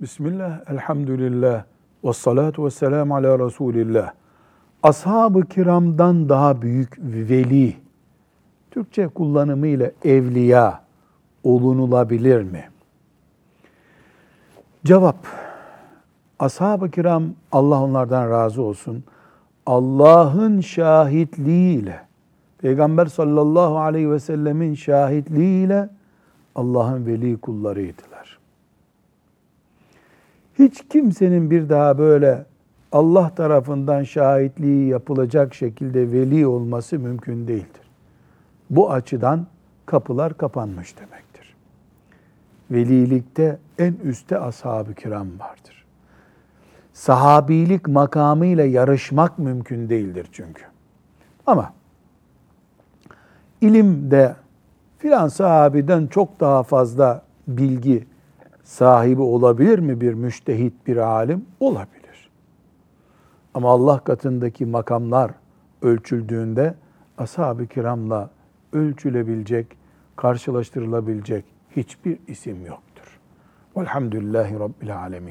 Bismillah, elhamdülillah, ve salatu ve selamu ala Resulillah. Ashab-ı kiramdan daha büyük veli, Türkçe kullanımıyla evliya olunulabilir mi? Cevap, ashab-ı kiram Allah onlardan razı olsun. Allah'ın şahitliğiyle, Peygamber sallallahu aleyhi ve sellemin şahitliğiyle Allah'ın veli kullarıydılar. Hiç kimsenin bir daha böyle Allah tarafından şahitliği yapılacak şekilde veli olması mümkün değildir. Bu açıdan kapılar kapanmış demektir. Velilikte en üstte ashab-ı kiram vardır. Sahabilik makamıyla yarışmak mümkün değildir çünkü. Ama ilimde filan sahabiden çok daha fazla bilgi sahibi olabilir mi bir müştehit, bir alim? Olabilir. Ama Allah katındaki makamlar ölçüldüğünde ashab-ı kiramla ölçülebilecek, karşılaştırılabilecek hiçbir isim yoktur. Velhamdülillahi Rabbil Alemin.